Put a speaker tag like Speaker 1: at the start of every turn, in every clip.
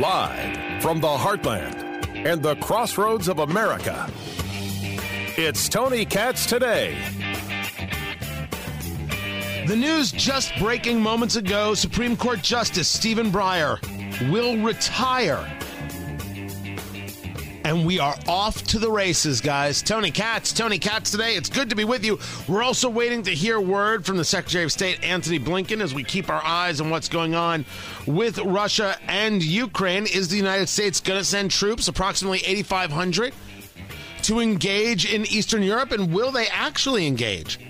Speaker 1: Live from the heartland and the crossroads of America, it's Tony Katz today.
Speaker 2: The news just breaking moments ago Supreme Court Justice Stephen Breyer will retire. And we are off to the races, guys. Tony Katz, Tony Katz today. It's good to be with you. We're also waiting to hear word from the Secretary of State, Antony Blinken, as we keep our eyes on what's going on with Russia and Ukraine. Is the United States going to send troops, approximately 8,500, to engage in Eastern Europe? And will they actually engage?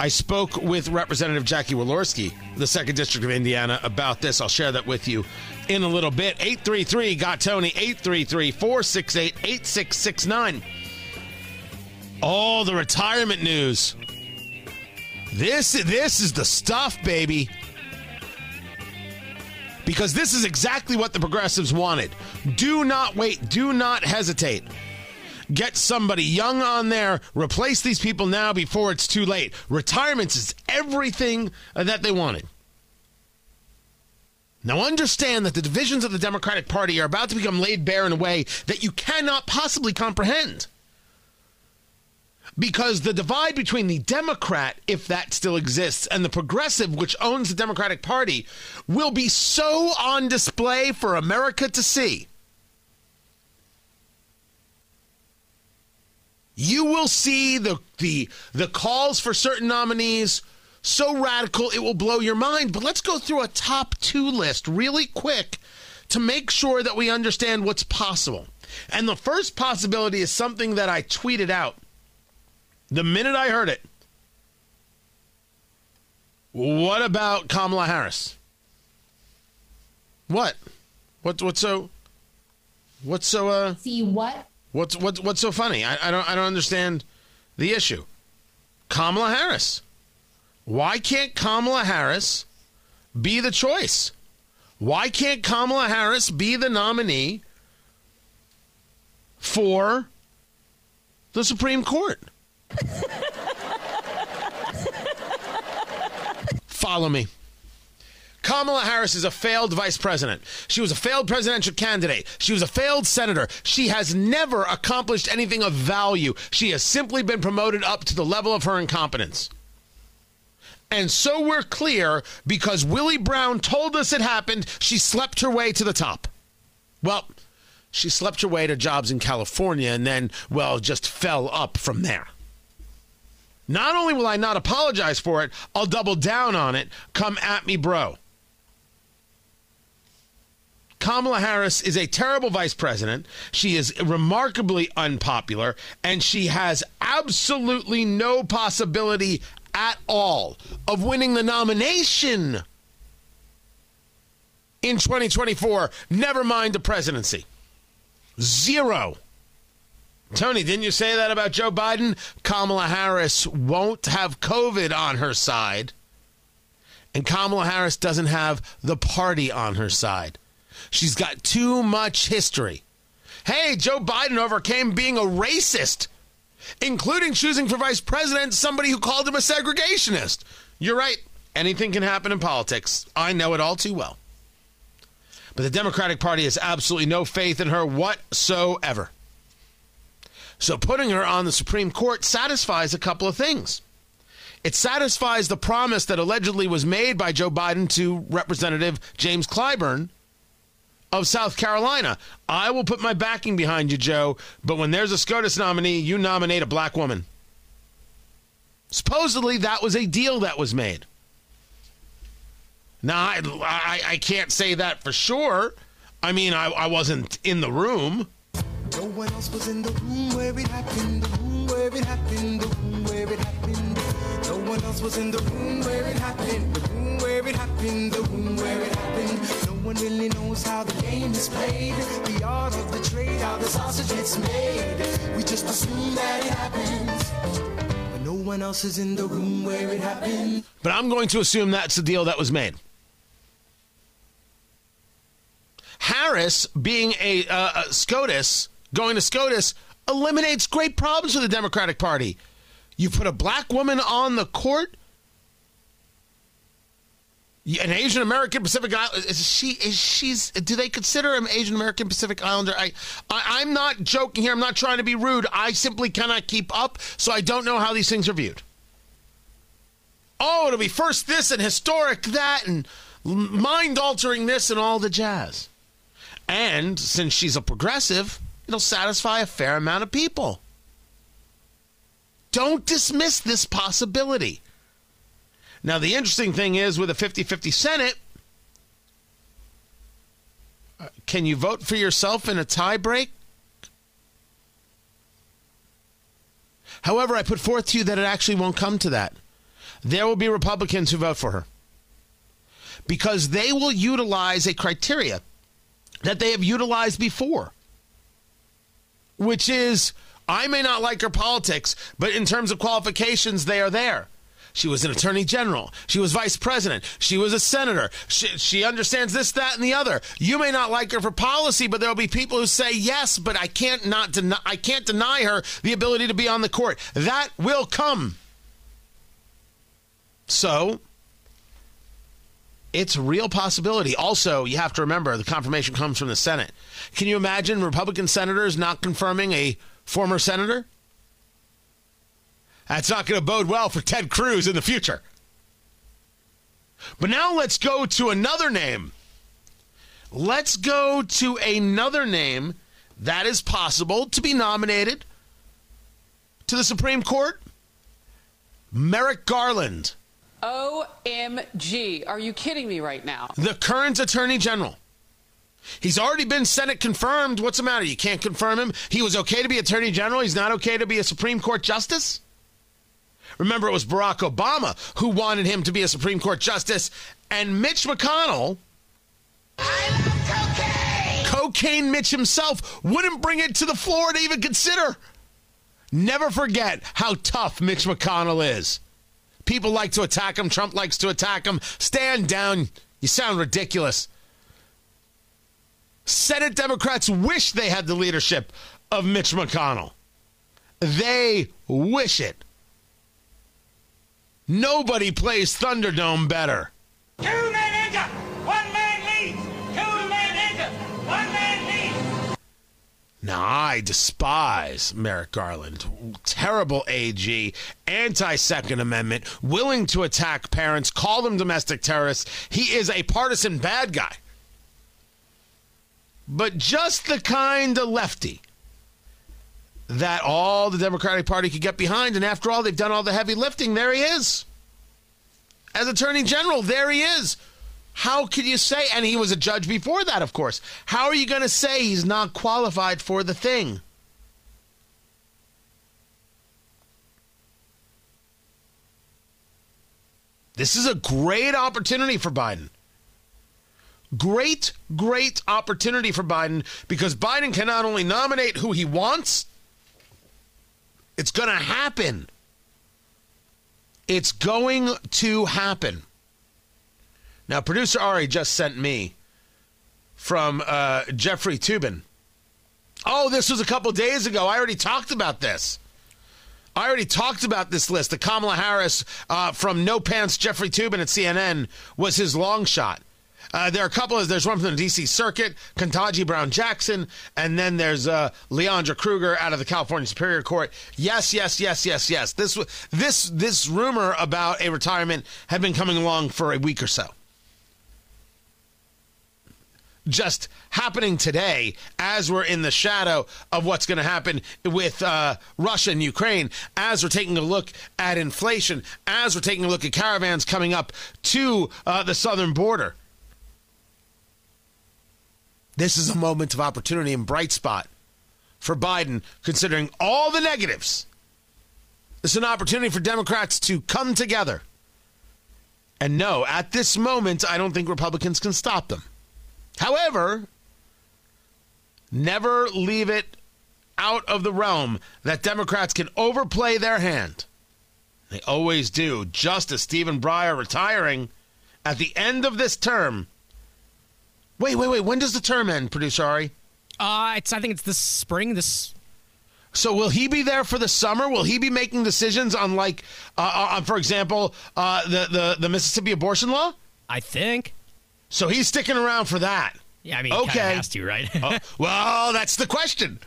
Speaker 2: I spoke with Representative Jackie Walorski, the second district of Indiana, about this. I'll share that with you in a little bit. 833 got Tony, 833 468 8669. All the retirement news. This, this is the stuff, baby. Because this is exactly what the progressives wanted. Do not wait. Do not hesitate. Get somebody young on there. Replace these people now before it's too late. Retirements is everything that they wanted. Now, understand that the divisions of the Democratic Party are about to become laid bare in a way that you cannot possibly comprehend. Because the divide between the Democrat, if that still exists, and the progressive, which owns the Democratic Party, will be so on display for America to see. You will see the the the calls for certain nominees so radical it will blow your mind. But let's go through a top 2 list really quick to make sure that we understand what's possible. And the first possibility is something that I tweeted out the minute I heard it. What about Kamala Harris? What? What what's so what's so uh
Speaker 3: See what?
Speaker 2: What's what's what's so funny? I, I don't I don't understand the issue. Kamala Harris. Why can't Kamala Harris be the choice? Why can't Kamala Harris be the nominee for the Supreme Court? Follow me. Kamala Harris is a failed vice president. She was a failed presidential candidate. She was a failed senator. She has never accomplished anything of value. She has simply been promoted up to the level of her incompetence. And so we're clear because Willie Brown told us it happened. She slept her way to the top. Well, she slept her way to jobs in California and then, well, just fell up from there. Not only will I not apologize for it, I'll double down on it. Come at me, bro. Kamala Harris is a terrible vice president. She is remarkably unpopular, and she has absolutely no possibility at all of winning the nomination in 2024, never mind the presidency. Zero. Tony, didn't you say that about Joe Biden? Kamala Harris won't have COVID on her side. And Kamala Harris doesn't have the party on her side. She's got too much history. Hey, Joe Biden overcame being a racist, including choosing for vice president somebody who called him a segregationist. You're right. Anything can happen in politics. I know it all too well. But the Democratic Party has absolutely no faith in her whatsoever. So putting her on the Supreme Court satisfies a couple of things. It satisfies the promise that allegedly was made by Joe Biden to Representative James Clyburn of South Carolina. I will put my backing behind you, Joe, but when there's a SCOTUS nominee, you nominate a black woman. Supposedly, that was a deal that was made. Now, I, I, I can't say that for sure. I mean, I, I wasn't in the room.
Speaker 4: No one else was in the room where it happened, the room where it happened, the room where it happened. No one else was in the room where it happened, the room where it happened, the room where it happened. Really knows how the game is played, the art of the trade, how the sausage gets made. We just assume that it happens. But no one else is in the room where it happened.
Speaker 2: But I'm going to assume that's the deal that was made. Harris, being a, uh, a SCOTUS, going to SCOTUS, eliminates great problems for the Democratic Party. You put a black woman on the court, An Asian American Pacific Islander. Is she? Is she's? Do they consider him Asian American Pacific Islander? I, I, I'm not joking here. I'm not trying to be rude. I simply cannot keep up, so I don't know how these things are viewed. Oh, it'll be first this and historic that and mind altering this and all the jazz. And since she's a progressive, it'll satisfy a fair amount of people. Don't dismiss this possibility. Now, the interesting thing is with a 50 50 Senate, uh, can you vote for yourself in a tie break? However, I put forth to you that it actually won't come to that. There will be Republicans who vote for her because they will utilize a criteria that they have utilized before, which is I may not like her politics, but in terms of qualifications, they are there. She was an attorney general. She was vice president. She was a senator. She, she, understands this, that, and the other. You may not like her for policy, but there will be people who say yes, but I can't not deny. I can't deny her the ability to be on the court. That will come. So it's real possibility. Also, you have to remember the confirmation comes from the Senate. Can you imagine Republican senators not confirming a former senator? That's not going to bode well for Ted Cruz in the future. But now let's go to another name. Let's go to another name that is possible to be nominated to the Supreme Court Merrick Garland.
Speaker 3: OMG. Are you kidding me right now?
Speaker 2: The current Attorney General. He's already been Senate confirmed. What's the matter? You can't confirm him? He was okay to be Attorney General. He's not okay to be a Supreme Court Justice? Remember, it was Barack Obama who wanted him to be a Supreme Court Justice, and Mitch McConnell.
Speaker 5: Cocaine!
Speaker 2: cocaine Mitch himself wouldn't bring it to the floor to even consider. Never forget how tough Mitch McConnell is. People like to attack him. Trump likes to attack him. Stand down. You sound ridiculous. Senate Democrats wish they had the leadership of Mitch McConnell. They wish it. Nobody plays Thunderdome better.
Speaker 5: Two men enter, one man leaves. Two men enter, one man leaves.
Speaker 2: Now, I despise Merrick Garland. Terrible AG, anti Second Amendment, willing to attack parents, call them domestic terrorists. He is a partisan bad guy. But just the kind of lefty that all the Democratic Party could get behind. And after all, they've done all the heavy lifting. There he is. As Attorney General, there he is. How can you say, and he was a judge before that, of course, how are you going to say he's not qualified for the thing? This is a great opportunity for Biden. Great, great opportunity for Biden because Biden can not only nominate who he wants, it's going to happen. It's going to happen. Now, producer Ari just sent me from uh, Jeffrey Toobin. Oh, this was a couple days ago. I already talked about this. I already talked about this list. The Kamala Harris uh, from No Pants Jeffrey Toobin at CNN was his long shot. Uh, there are a couple of there's one from the D.C. Circuit, Ketanji Brown Jackson, and then there's uh, Leondra Kruger out of the California Superior Court. Yes, yes, yes, yes, yes. This this this rumor about a retirement had been coming along for a week or so. Just happening today as we're in the shadow of what's going to happen with uh, Russia and Ukraine, as we're taking a look at inflation, as we're taking a look at caravans coming up to uh, the southern border. This is a moment of opportunity and bright spot for Biden, considering all the negatives. It's an opportunity for Democrats to come together. And no, at this moment, I don't think Republicans can stop them. However, never leave it out of the realm that Democrats can overplay their hand. They always do. Justice Stephen Breyer retiring at the end of this term Wait, wait, wait. When does the term end, producer Ari?
Speaker 6: Uh, it's I think it's this spring. This.
Speaker 2: So will he be there for the summer? Will he be making decisions on, like, uh, uh, for example, uh, the the the Mississippi abortion law?
Speaker 6: I think.
Speaker 2: So he's sticking around for that.
Speaker 6: Yeah, I mean,
Speaker 2: Okay.
Speaker 6: has to, right?
Speaker 2: Oh, well, that's the question.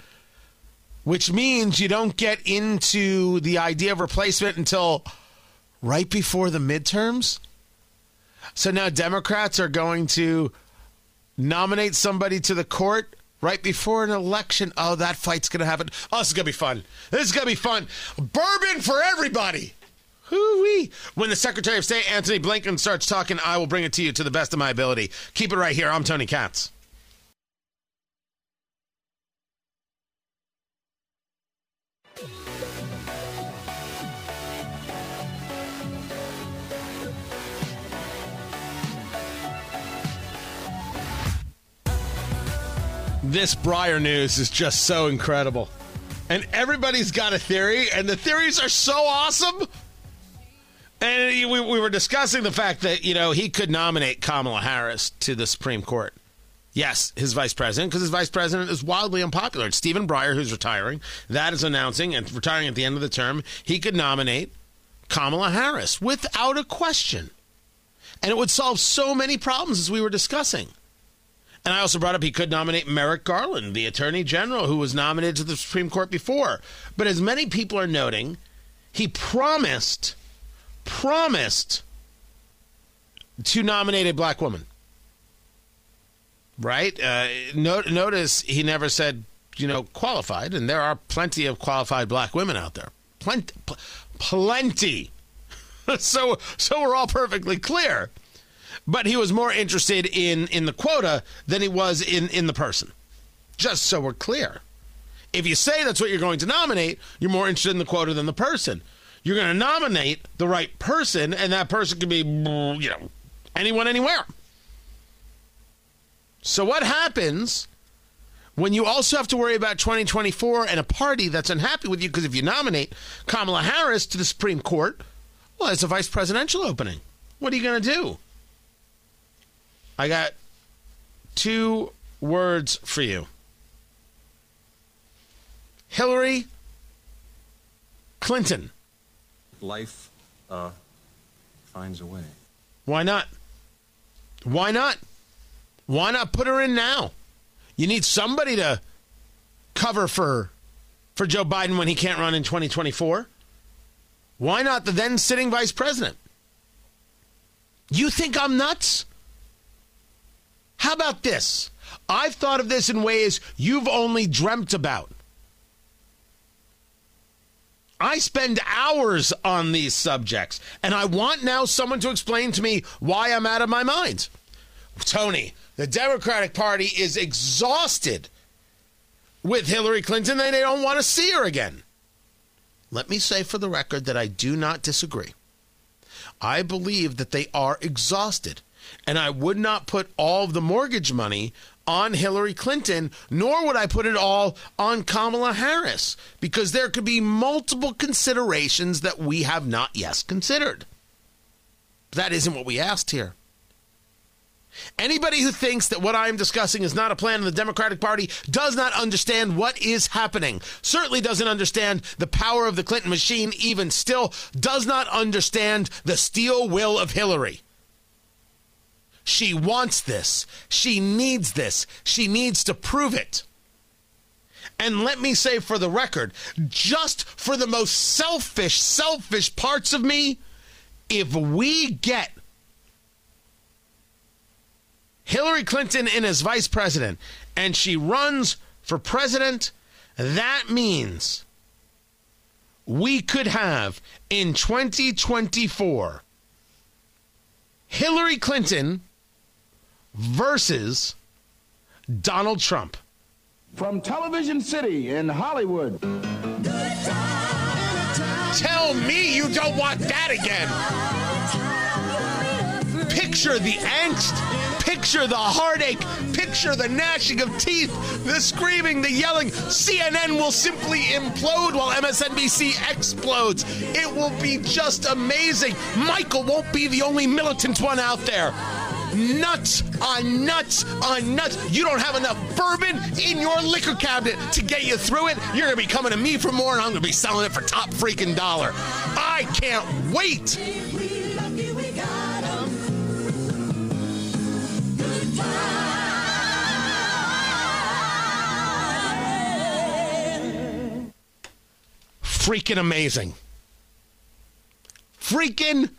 Speaker 2: Which means you don't get into the idea of replacement until right before the midterms. So now Democrats are going to nominate somebody to the court right before an election. Oh, that fight's going to happen. Oh, this is going to be fun. This is going to be fun. Bourbon for everybody. Hoo-wee. When the Secretary of State, Antony Blinken, starts talking, I will bring it to you to the best of my ability. Keep it right here. I'm Tony Katz. This Breyer news is just so incredible. And everybody's got a theory, and the theories are so awesome. And we, we were discussing the fact that, you know, he could nominate Kamala Harris to the Supreme Court. Yes, his vice president, because his vice president is wildly unpopular. It's Stephen Breyer, who's retiring. That is announcing and retiring at the end of the term. He could nominate Kamala Harris without a question. And it would solve so many problems as we were discussing. And I also brought up he could nominate Merrick Garland, the Attorney General, who was nominated to the Supreme Court before. But as many people are noting, he promised, promised to nominate a black woman. Right? Uh, no, notice he never said, you know, qualified, and there are plenty of qualified black women out there. Plenty. Pl- plenty. so, so we're all perfectly clear but he was more interested in in the quota than he was in in the person. Just so we're clear. If you say that's what you're going to nominate, you're more interested in the quota than the person. You're going to nominate the right person, and that person can be, you know, anyone, anywhere. So what happens when you also have to worry about 2024 and a party that's unhappy with you because if you nominate Kamala Harris to the Supreme Court, well, it's a vice presidential opening. What are you going to do? I got two words for you Hillary Clinton.
Speaker 3: life uh, finds a way.
Speaker 2: Why not? Why not? Why not put her in now? You need somebody to cover for for Joe Biden when he can't run in 2024. Why not the then sitting vice president? You think I'm nuts? How about this? I've thought of this in ways you've only dreamt about. I spend hours on these subjects, and I want now someone to explain to me why I'm out of my mind. Tony, the Democratic Party is exhausted with Hillary Clinton, and they don't want to see her again. Let me say for the record that I do not disagree. I believe that they are exhausted. And I would not put all of the mortgage money on Hillary Clinton, nor would I put it all on Kamala Harris, because there could be multiple considerations that we have not yet considered. That isn't what we asked here. Anybody who thinks that what I am discussing is not a plan of the Democratic Party does not understand what is happening. Certainly doesn't understand the power of the Clinton machine, even still, does not understand the steel will of Hillary. She wants this. She needs this. She needs to prove it. And let me say for the record, just for the most selfish, selfish parts of me, if we get Hillary Clinton in as vice president and she runs for president, that means we could have in 2024 Hillary Clinton versus Donald Trump.
Speaker 7: From Television City in Hollywood.
Speaker 2: Tell me you don't want that again. Picture the angst, picture the heartache, picture the gnashing of teeth, the screaming, the yelling. CNN will simply implode while MSNBC explodes. It will be just amazing. Michael won't be the only militant one out there nuts on nuts on nuts. You don't have enough bourbon in your liquor cabinet to get you through it. You're going to be coming to me for more, and I'm going to be selling it for top freaking dollar. I can't wait. Freaking amazing. Freaking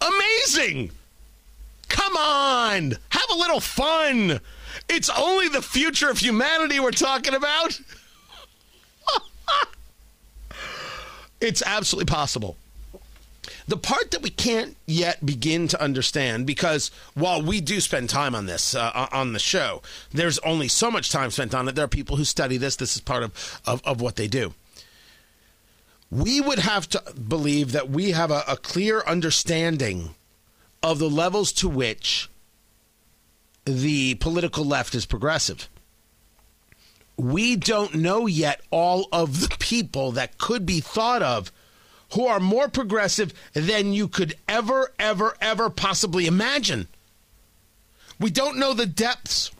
Speaker 2: amazing. Come on, have a little fun. It's only the future of humanity we're talking about. it's absolutely possible. The part that we can't yet begin to understand, because while we do spend time on this uh, on the show, there's only so much time spent on it. There are people who study this. This is part of, of, of what they do. We would have to believe that we have a, a clear understanding of the levels to which the political left is progressive. We don't know yet all of the people that could be thought of who are more progressive than you could ever, ever, ever possibly imagine. We don't know the depths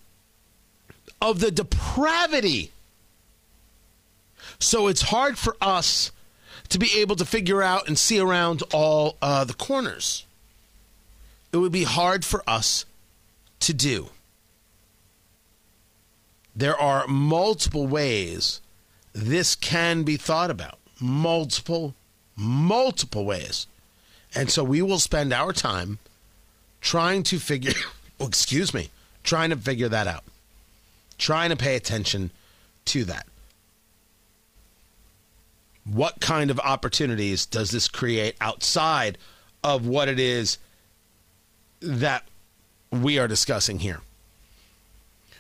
Speaker 2: of the depravity. So it's hard for us to be able to figure out and see around all uh, the corners. It would be hard for us to do. There are multiple ways this can be thought about. Multiple, multiple ways. And so we will spend our time trying to figure, oh, excuse me, trying to figure that out, trying to pay attention to that. What kind of opportunities does this create outside of what it is that we are discussing here?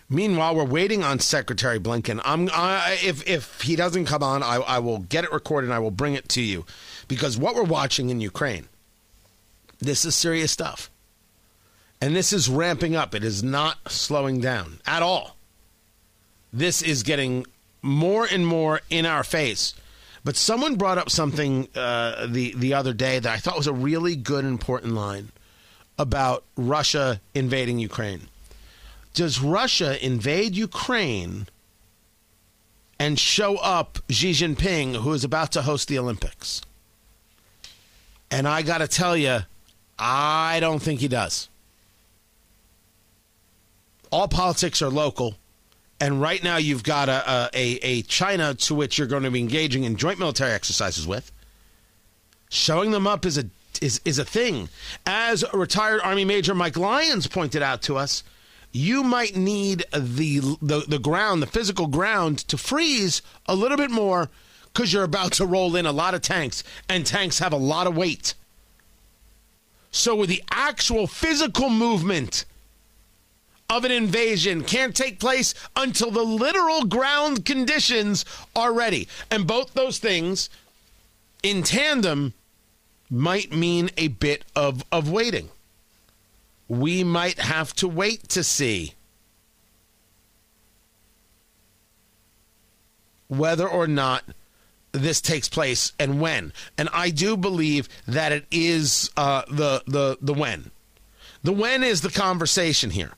Speaker 2: Meanwhile, we're waiting on Secretary Blinken. I'm I, if if he doesn't come on, I, I will get it recorded and I will bring it to you, because what we're watching in Ukraine, this is serious stuff, and this is ramping up. It is not slowing down at all. This is getting more and more in our face. But someone brought up something uh, the the other day that I thought was a really good, important line about Russia invading Ukraine does Russia invade Ukraine and show up Xi Jinping, who is about to host the Olympics? And I got to tell you, I don't think he does. All politics are local. And right now, you've got a, a, a China to which you're going to be engaging in joint military exercises with. Showing them up is a is, is a thing. As retired Army Major Mike Lyons pointed out to us, you might need the, the the ground, the physical ground, to freeze a little bit more because you're about to roll in a lot of tanks, and tanks have a lot of weight. So, with the actual physical movement of an invasion can't take place until the literal ground conditions are ready, and both those things in tandem might mean a bit of of waiting we might have to wait to see whether or not this takes place and when. And I do believe that it is uh, the the the when. The when is the conversation here.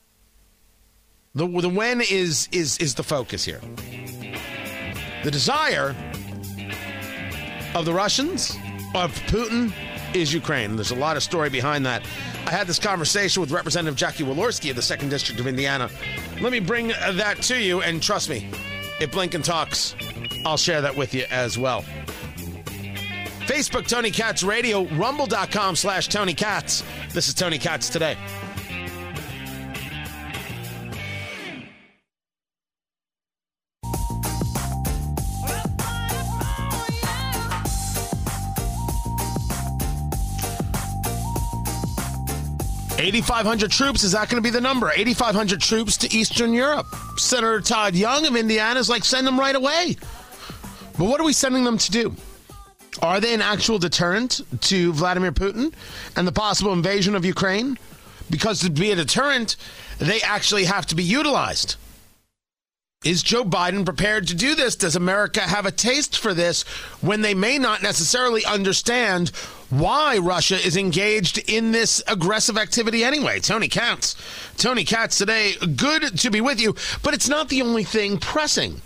Speaker 2: The the when is is is the focus here. The desire of the Russians of Putin is Ukraine. There's a lot of story behind that. I had this conversation with Representative Jackie Walorski of the 2nd District of Indiana. Let me bring uh, that to you, and trust me, if Blinken talks, I'll share that with you as well. Facebook, Tony Katz Radio, rumble.com slash Tony Katz. This is Tony Katz today. 8,500 troops, is that going to be the number? 8,500 troops to Eastern Europe. Senator Todd Young of Indiana is like, send them right away. But what are we sending them to do? Are they an actual deterrent to Vladimir Putin and the possible invasion of Ukraine? Because to be a deterrent, they actually have to be utilized. Is Joe Biden prepared to do this? Does America have a taste for this when they may not necessarily understand why Russia is engaged in this aggressive activity anyway? Tony Katz. Tony Katz today, good to be with you, but it's not the only thing pressing.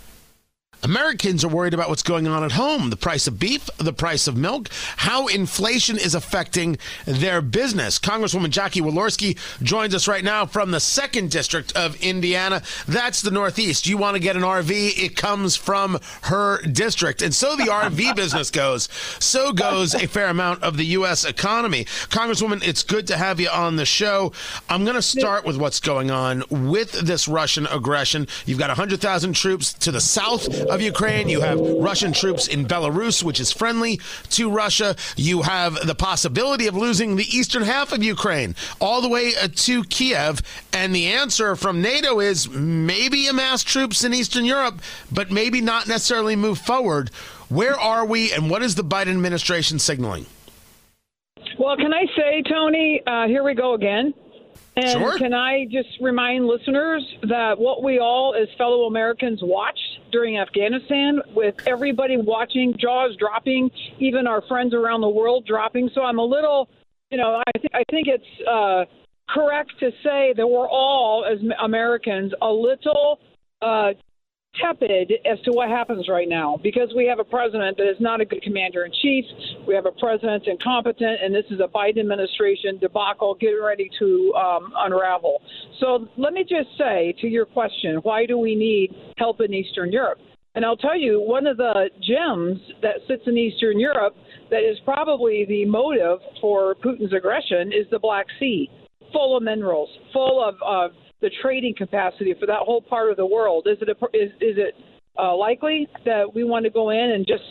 Speaker 2: Americans are worried about what's going on at home the price of beef, the price of milk, how inflation is affecting their business. Congresswoman Jackie Walorski joins us right now from the second district of Indiana. That's the Northeast. You want to get an RV, it comes from her district. And so the RV business goes. So goes a fair amount of the U.S. economy. Congresswoman, it's good to have you on the show. I'm going to start with what's going on with this Russian aggression. You've got 100,000 troops to the south of Ukraine. You have Russian troops in Belarus, which is friendly to Russia. You have the possibility of losing the eastern half of Ukraine all the way uh, to Kiev. And the answer from NATO is maybe amass troops in Eastern Europe, but maybe not necessarily move forward. Where are we, and what is the Biden administration signaling?
Speaker 8: Well, can I say, Tony, uh, here we go again. And
Speaker 2: Sure.
Speaker 8: can I just remind listeners that what we all, as fellow Americans, watched during Afghanistan, with everybody watching, jaws dropping, even our friends around the world dropping. So I'm a little, you know, I, th- I think it's uh, correct to say that we're all, as Americans, a little uh, tepid as to what happens right now because we have a president that is not a good commander in chief. We have a president incompetent, and this is a Biden administration debacle getting ready to um, unravel. So let me just say to your question why do we need help in Eastern Europe? And I'll tell you, one of the gems that sits in Eastern Europe that is probably the motive for Putin's aggression is the Black Sea, full of minerals, full of uh, the trading capacity for that whole part of the world. Is it a, is is it uh, likely that we want to go in and just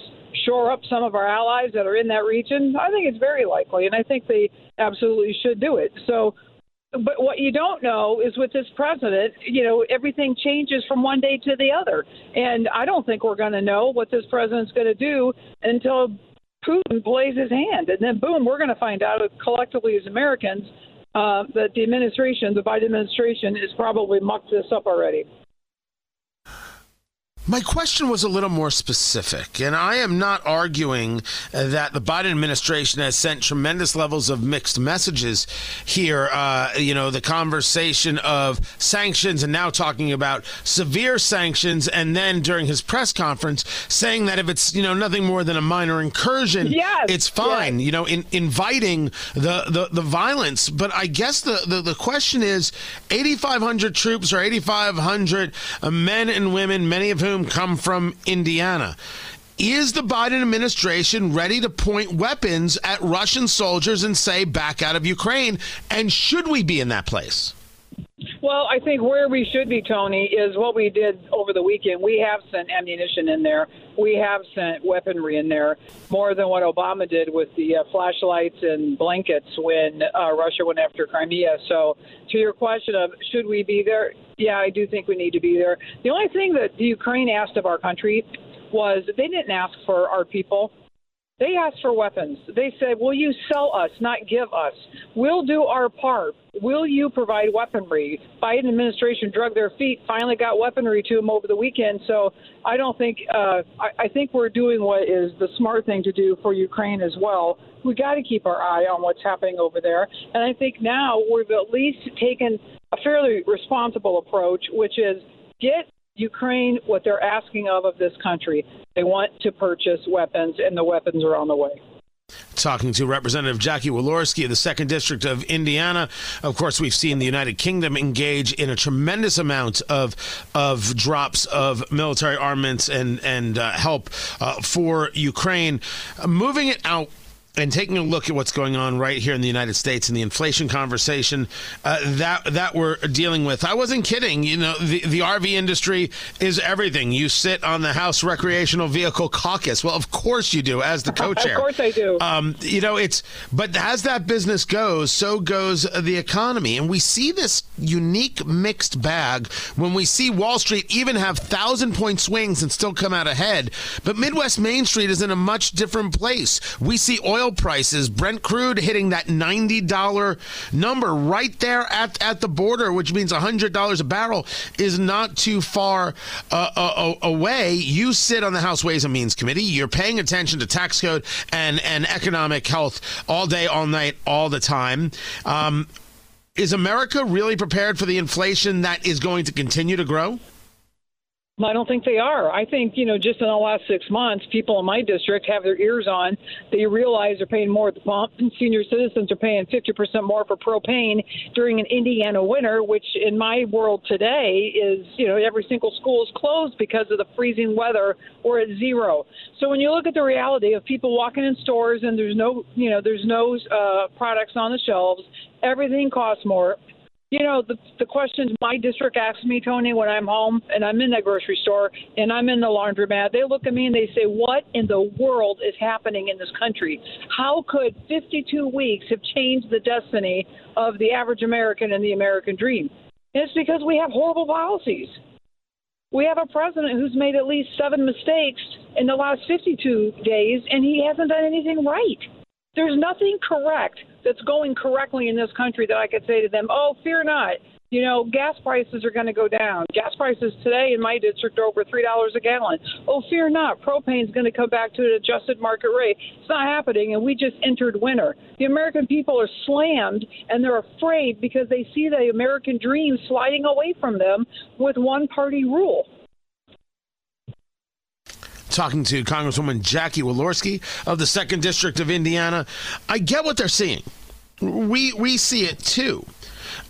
Speaker 8: shore up some of our allies that are in that region? I think it's very likely, and I think they absolutely should do it. So. But what you don't know is with this president, you know, everything changes from one day to the other. And I don't think we're going to know what this president's going to do until Putin plays his hand. And then, boom, we're going to find out collectively as Americans uh, that the administration, the Biden administration, has probably mucked this up already.
Speaker 2: My question was a little more specific, and I am not arguing that the Biden administration has sent tremendous levels of mixed messages here. Uh, you know, the conversation of sanctions and now talking about severe sanctions, and then during his press conference saying that if it's, you know, nothing more than a minor incursion,
Speaker 8: Yes,
Speaker 2: it's fine, you know, in, inviting the, the, the violence. But I guess the, the, the question is 8,500 troops or 8,500 uh, men and women, many of whom come from Indiana. Is the Biden administration ready to point weapons at Russian soldiers and say, back out of Ukraine? And should we be in that place?
Speaker 8: Well, I think where we should be, Tony, is what we did over the weekend. We have sent ammunition in there. We have sent weaponry in there, more than what Obama did with the uh, flashlights and blankets when uh, Russia went after Crimea. So, to your question of should we be there, yeah, I do think we need to be there. The only thing that the Ukraine asked of our country was they didn't ask for our people. They asked for weapons. They said, Will you sell us, not give us? We'll do our part. Will you provide weaponry? Biden administration drug their feet, finally got weaponry to them over the weekend. So I don't think, uh, I, I think we're doing what is the smart thing to do for Ukraine as well. We got to keep our eye on what's happening over there. And I think now we've at least taken a fairly responsible approach, which is get Ukraine what they're asking of of this country. They want to purchase weapons, and the weapons are on the way.
Speaker 2: Talking to Representative Jackie Walorski of the Second District of Indiana. Of course, we've seen the United Kingdom engage in a tremendous amount of of drops of military armaments and and uh, help uh, for Ukraine. Uh, moving it out and taking a look at what's going on right here in the United States and the inflation conversation uh, that that we're dealing with. I wasn't kidding. You know, the, the RV industry is everything. You sit on the House Recreational Vehicle Caucus. Well, of course you do, as the co-chair.
Speaker 8: Of course I do.
Speaker 2: Um, you know, it's but as that business goes, so goes the economy, and we see this unique mixed bag when we see Wall Street even have thousand point swings and still come out ahead. But Midwest Main Street is in a much different place. We see oil prices, Brent crude hitting that ninety dollar number right there at at the border, which means hundred dollars a barrel is not too far uh, uh, away. You sit on the House Ways and Means Committee. You're paying attention to tax code and and economic health all day, all night, all the time. Um, is America really prepared for the inflation that is going to continue to grow?
Speaker 8: I don't think they are. I think, you know, just in the last six months, people in my district have their ears on. They realize they're paying more at the pump. And senior citizens are paying 50% more for propane during an Indiana winter, which in my world today is, you know, every single school is closed because of the freezing weather or at zero. So when you look at the reality of people walking in stores and there's no, you know, there's no uh, products on the shelves, everything costs more you know, the, the questions my district asks me, Tony, when I'm home and I'm in that grocery store and I'm in the laundromat, they look at me and they say, What in the world is happening in this country? How could 52 weeks have changed the destiny of the average American and the American dream? And it's because we have horrible policies. We have a president who's made at least seven mistakes in the last 52 days, and he hasn't done anything right. There's nothing correct that's going correctly in this country that I could say to them, oh, fear not. You know, gas prices are going to go down. Gas prices today in my district are over $3 a gallon. Oh, fear not. Propane is going to come back to an adjusted market rate. It's not happening, and we just entered winter. The American people are slammed, and they're afraid because they see the American dream sliding away from them with one party rule
Speaker 2: talking to Congresswoman Jackie Walorski of the Second District of Indiana. I get what they're seeing. We we see it too.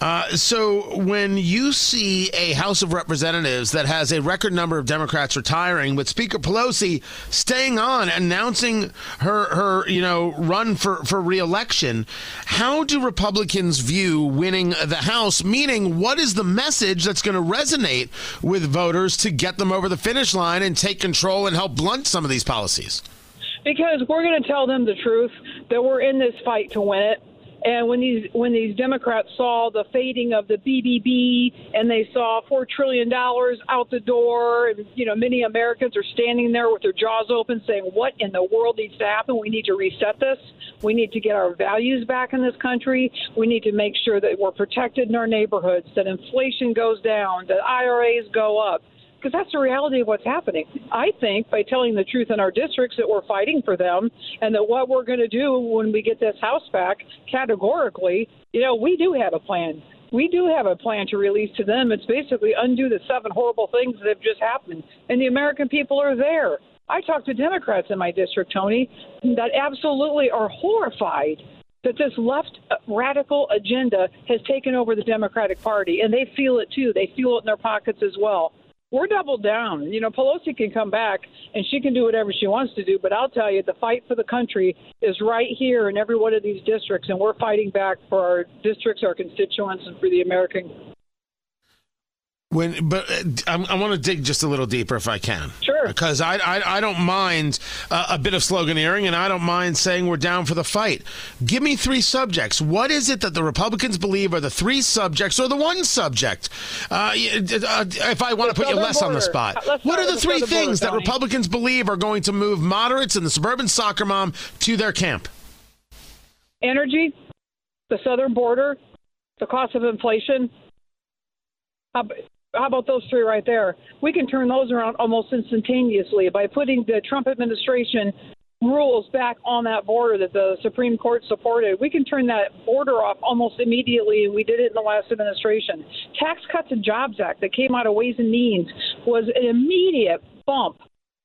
Speaker 2: Uh, so when you see a House of Representatives that has a record number of Democrats retiring, with Speaker Pelosi staying on, announcing her her you know run for for reelection, how do Republicans view winning the House? Meaning, what is the message that's going to resonate with voters to get them over the finish line and take control and help blunt some of these policies?
Speaker 8: Because we're going to tell them the truth that we're in this fight to win it and when these when these Democrats saw the fading of the BBB and they saw four trillion dollars out the door, and you know many Americans are standing there with their jaws open, saying, "What in the world needs to happen? We need to reset this. We need to get our values back in this country. We need to make sure that we're protected in our neighborhoods, that inflation goes down, that IRAs go up." Because that's the reality of what's happening. I think by telling the truth in our districts that we're fighting for them and that what we're going to do when we get this house back categorically, you know, we do have a plan. We do have a plan to release to them. It's basically undo the seven horrible things that have just happened. And the American people are there. I talk to Democrats in my district, Tony, that absolutely are horrified that this left radical agenda has taken over the Democratic Party, and they feel it too. They feel it in their pockets as well we're doubled down. You know, Pelosi can come back and she can do whatever she wants to do, but I'll tell you, the fight for the country is right here in every one of these districts, and we're fighting back for our districts, our constituents, and for the American
Speaker 2: when, but uh, I, I want to dig just a little deeper if I can.
Speaker 8: Sure.
Speaker 2: Because I, I, I don't mind uh, a bit of sloganeering, and I don't mind saying we're down for the fight. Give me three subjects. What is it that the Republicans believe are the three subjects, or the one subject? Uh, uh if I want to put you less border. on the spot, Let's what are the three things that Republicans believe are going to move moderates and the suburban soccer mom to their camp?
Speaker 8: Energy, the southern border, the cost of inflation. Uh, how about those three right there? We can turn those around almost instantaneously by putting the Trump administration rules back on that border that the Supreme Court supported. We can turn that border off almost immediately, and we did it in the last administration. Tax Cuts and Jobs Act that came out of Ways and Means was an immediate bump,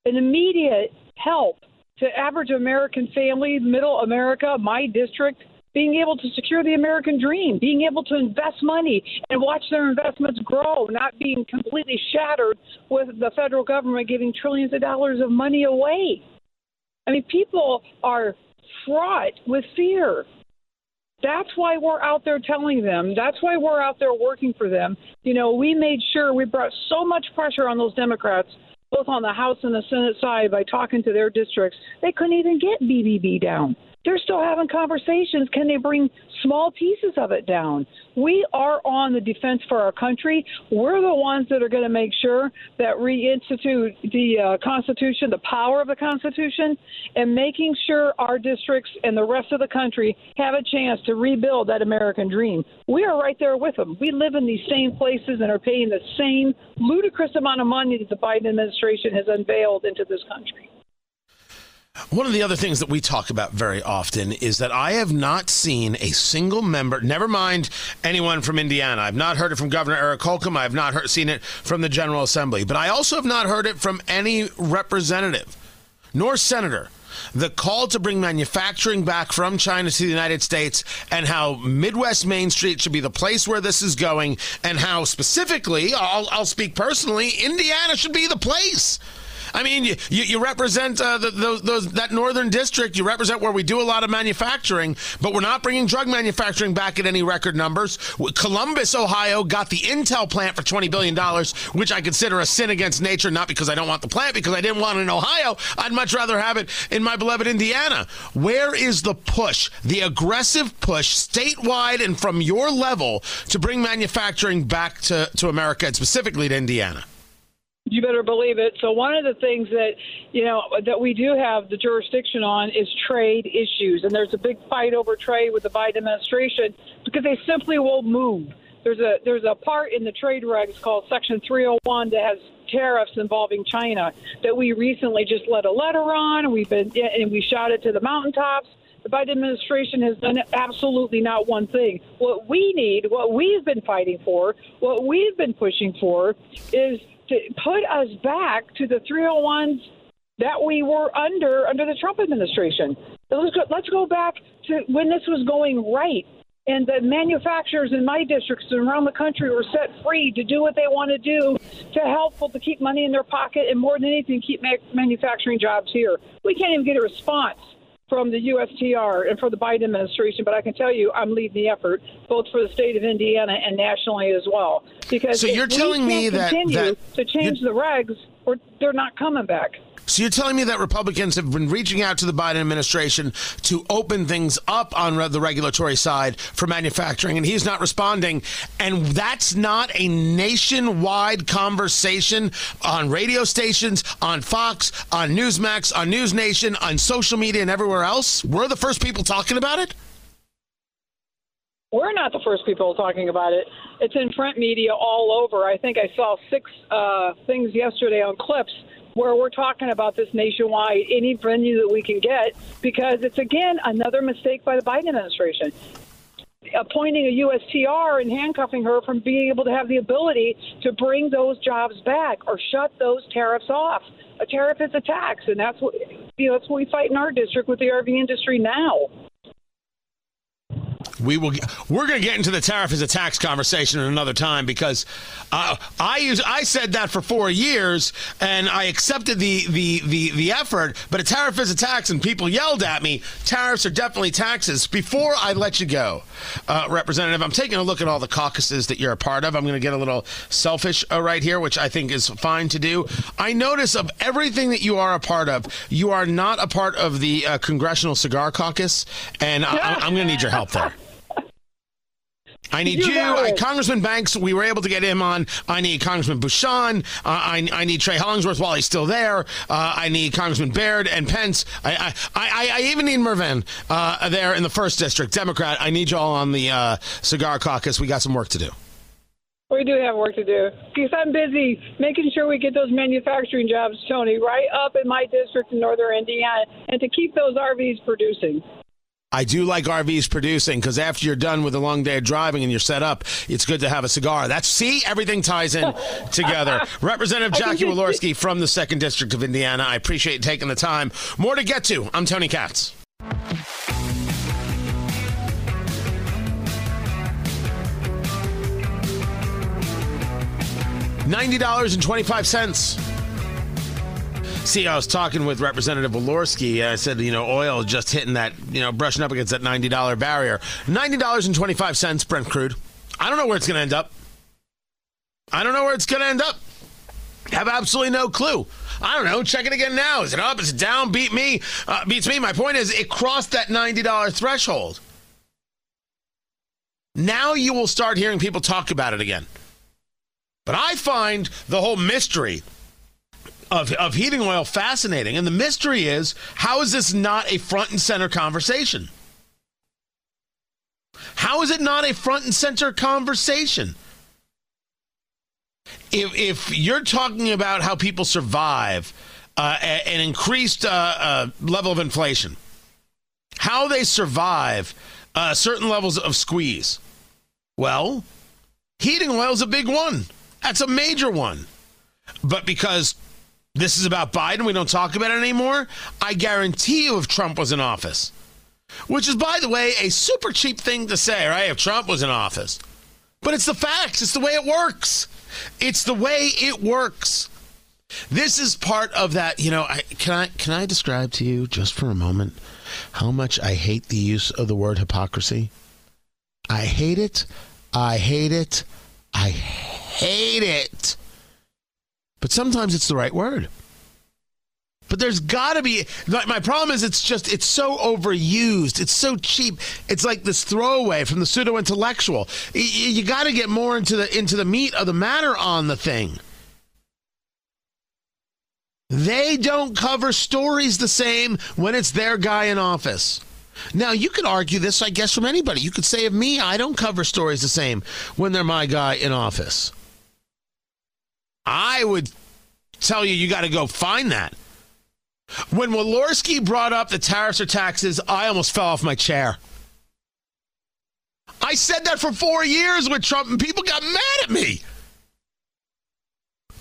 Speaker 8: an immediate help to average American family, middle America, my district being able to secure the American dream, being able to invest money and watch their investments grow, not being completely shattered with the federal government giving trillions of dollars of money away. I mean, people are fraught with fear. That's why we're out there telling them. That's why we're out there working for them. You know, we made sure we brought so much pressure on those Democrats, both on the House and the Senate side, by talking to their districts. They couldn't even get BBB down. They're still having conversations. Can they bring small pieces of it down? We are on the defense for our country. We're the ones that are going to make sure that reinstitute the uh, Constitution, the power of the Constitution, and making sure our districts and the rest of the country have a chance to rebuild that American dream. We are right there with them. We live in these same places and are paying the same ludicrous amount of money that the Biden administration has unveiled into this country.
Speaker 2: One of the other things that we talk about very often is that I have not seen a single member, never mind anyone from Indiana. I've not heard it from Governor Eric Holcomb. I have not heard, seen it from the General Assembly. But I also have not heard it from any representative nor senator the call to bring manufacturing back from China to the United States and how Midwest Main Street should be the place where this is going and how specifically, I'll, I'll speak personally, Indiana should be the place. I mean, you, you, you represent uh, the, those, those, that northern district. You represent where we do a lot of manufacturing, but we're not bringing drug manufacturing back at any record numbers. Columbus, Ohio, got the Intel plant for twenty billion dollars, which I consider a sin against nature. Not because I don't want the plant, because I didn't want it in Ohio. I'd much rather have it in my beloved Indiana. Where is the push, the aggressive push, statewide and from your level, to bring manufacturing back to, to America and specifically to Indiana?
Speaker 8: You better believe it. So one of the things that you know that we do have the jurisdiction on is trade issues, and there's a big fight over trade with the Biden administration because they simply won't move. There's a there's a part in the trade regs called Section 301 that has tariffs involving China that we recently just let a letter on. and We've been and we shot it to the mountaintops. The Biden administration has done absolutely not one thing. What we need, what we've been fighting for, what we've been pushing for, is to put us back to the 301s that we were under under the Trump administration. Let's go, let's go back to when this was going right. And the manufacturers in my districts and around the country were set free to do what they want to do to help to keep money in their pocket and more than anything, keep manufacturing jobs here. We can't even get a response from the USTR and for the Biden administration, but I can tell you I'm leading the effort both for the state of Indiana and nationally as well. Because
Speaker 2: so you're telling me that,
Speaker 8: that to change the regs, or they're not coming back.
Speaker 2: So you're telling me that Republicans have been reaching out to the Biden administration to open things up on the regulatory side for manufacturing, and he's not responding. And that's not a nationwide conversation on radio stations, on Fox, on Newsmax, on News Nation, on social media, and everywhere else. We're the first people talking about it.
Speaker 8: We're not the first people talking about it. It's in print media all over. I think I saw six uh, things yesterday on clips where we're talking about this nationwide, any venue that we can get, because it's again another mistake by the Biden administration. Appointing a USTR and handcuffing her from being able to have the ability to bring those jobs back or shut those tariffs off. A tariff is a tax, and that's what you know. That's what we fight in our district with the RV industry now
Speaker 2: we will. We're going to get into the tariff as a tax conversation in another time because uh, I use I said that for four years and I accepted the the the the effort, but a tariff is a tax, and people yelled at me. Tariffs are definitely taxes. Before I let you go, uh, Representative, I'm taking a look at all the caucuses that you're a part of. I'm going to get a little selfish uh, right here, which I think is fine to do. I notice of everything that you are a part of, you are not a part of the uh, Congressional Cigar Caucus, and I, I'm going to need your help there. I need you, you I, Congressman Banks. We were able to get him on. I need Congressman Bucshon. Uh, I, I need Trey Hollingsworth while he's still there. Uh, I need Congressman Baird and Pence. I I, I, I even need Mrvan uh, there in the first district, Democrat. I need you all on the uh, cigar caucus. We got some work to do.
Speaker 8: We do have work to do because I'm busy making sure we get those manufacturing jobs, Tony, right up in my district in northern Indiana, and to keep those RVs producing.
Speaker 2: I do like RVs producing because after you're done with a long day of driving and you're set up, it's good to have a cigar. That's see, everything ties in together. Representative Jackie Walorski from the Second District of Indiana. I appreciate you taking the time. More to get to. I'm Tony Katz. Ninety dollars and twenty-five cents. See, I was talking with Representative Walorski. I said, you know, oil just hitting that, you know, brushing up against that $90 barrier. $90.25 Brent crude. I don't know where it's going to end up. I don't know where it's going to end up. Have absolutely no clue. I don't know. Check it again now. Is it up? Is it down? Beat me? Uh, beats me. My point is, it crossed that $90 threshold. Now you will start hearing people talk about it again. But I find the whole mystery of, of heating oil fascinating. And the mystery is how is this not a front and center conversation? How is it not a front and center conversation? If, if you're talking about how people survive uh, an increased uh, uh, level of inflation, how they survive uh, certain levels of squeeze. Well, heating oil is a big one. That's a major one. But because this is about Biden, we don't talk about it anymore. I guarantee you, if Trump was in office, which is, by the way, a super cheap thing to say, right? If Trump was in office. But it's the facts, it's the way it works. It's the way it works. This is part of that, you know, I, can I can I describe to you just for a moment how much I hate the use of the word hypocrisy? I hate it. I hate it. I hate it. But sometimes it's the right word. But there's got to be. My problem is, it's just it's so overused. It's so cheap. It's like this throwaway from the pseudo intellectual. You, you got to get more into the into the meat of the matter on the thing. They don't cover stories the same when it's their guy in office. Now, you could argue this, I guess, from anybody. You could say of me, I don't cover stories the same when they're my guy in office. I would tell you, you got to go find that. When Walorski brought up the tariffs or taxes, I almost fell off my chair. I said that for four years with Trump, and people got mad at me.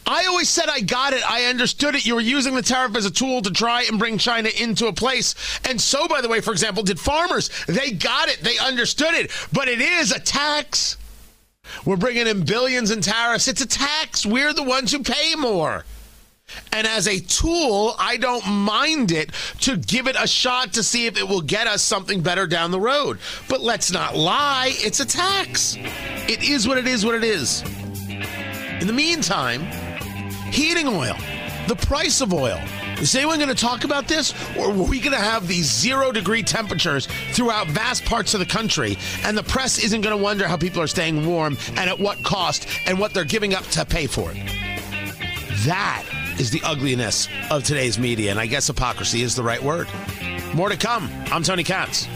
Speaker 2: I always said I got it. I understood it. You were using the tariff as a tool to try and bring China into a place. And so, by the way, for example, did farmers. They got it. They understood it. But it is a tax. We're bringing in billions in tariffs. It's a tax. We're the ones who pay more. And as a tool, I don't mind it to give it a shot to see if it will get us something better down the road. But let's not lie, it's a tax. It is what it is, what it is. In the meantime, heating oil, the price of oil. Is anyone going to talk about this? Or are we going to have these zero degree temperatures throughout vast parts of the country? And the press isn't going to wonder how people are staying warm and at what cost and what they're giving up to pay for it. That is the ugliness of today's media. And I guess hypocrisy is the right word. More to come. I'm Tony Katz.